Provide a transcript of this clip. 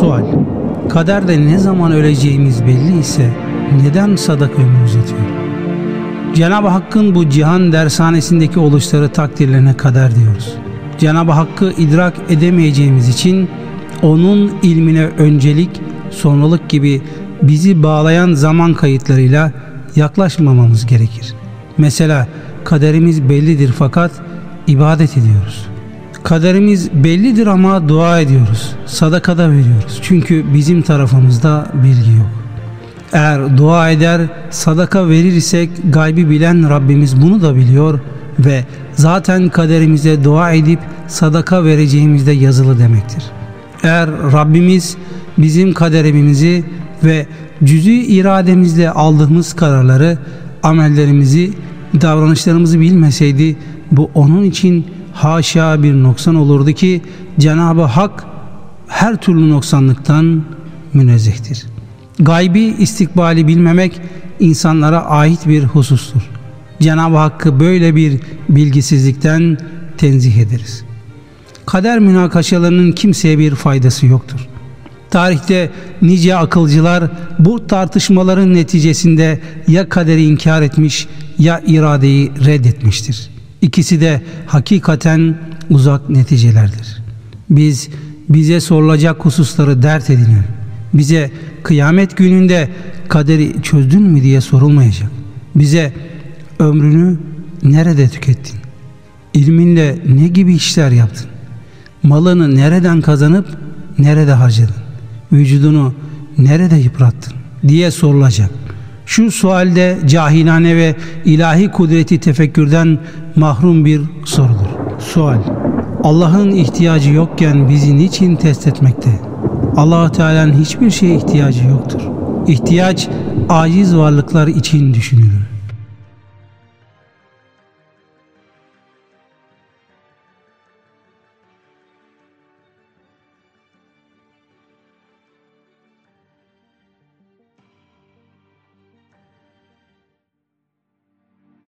Sual Kaderde ne zaman öleceğimiz belli ise neden sadaka ömür uzatıyor? Cenab-ı Hakk'ın bu cihan dershanesindeki oluşları takdirlerine kader diyoruz. Cenab-ı Hakk'ı idrak edemeyeceğimiz için onun ilmine öncelik, sonralık gibi bizi bağlayan zaman kayıtlarıyla yaklaşmamamız gerekir. Mesela kaderimiz bellidir fakat ibadet ediyoruz. Kaderimiz bellidir ama dua ediyoruz. Sadaka da veriyoruz. Çünkü bizim tarafımızda bilgi yok. Eğer dua eder, sadaka verir isek gaybi bilen Rabbimiz bunu da biliyor ve zaten kaderimize dua edip sadaka vereceğimizde yazılı demektir. Eğer Rabbimiz bizim kaderimizi ve cüz'i irademizle aldığımız kararları, amellerimizi, davranışlarımızı bilmeseydi bu onun için haşa bir noksan olurdu ki Cenab-ı Hak her türlü noksanlıktan münezzehtir. Gaybi istikbali bilmemek insanlara ait bir husustur. Cenab-ı Hakk'ı böyle bir bilgisizlikten tenzih ederiz. Kader münakaşalarının kimseye bir faydası yoktur. Tarihte nice akılcılar bu tartışmaların neticesinde ya kaderi inkar etmiş ya iradeyi reddetmiştir. İkisi de hakikaten uzak neticelerdir. Biz bize sorulacak hususları dert edinelim. Bize kıyamet gününde kaderi çözdün mü diye sorulmayacak. Bize ömrünü nerede tükettin? İlminle ne gibi işler yaptın? Malını nereden kazanıp nerede harcadın? Vücudunu nerede yıprattın? diye sorulacak. Şu sualde cahilane ve ilahi kudreti tefekkürden mahrum bir sorudur. Sual Allah'ın ihtiyacı yokken bizi niçin test etmekte? allah Teala'nın hiçbir şeye ihtiyacı yoktur. İhtiyaç aciz varlıklar için düşünülür.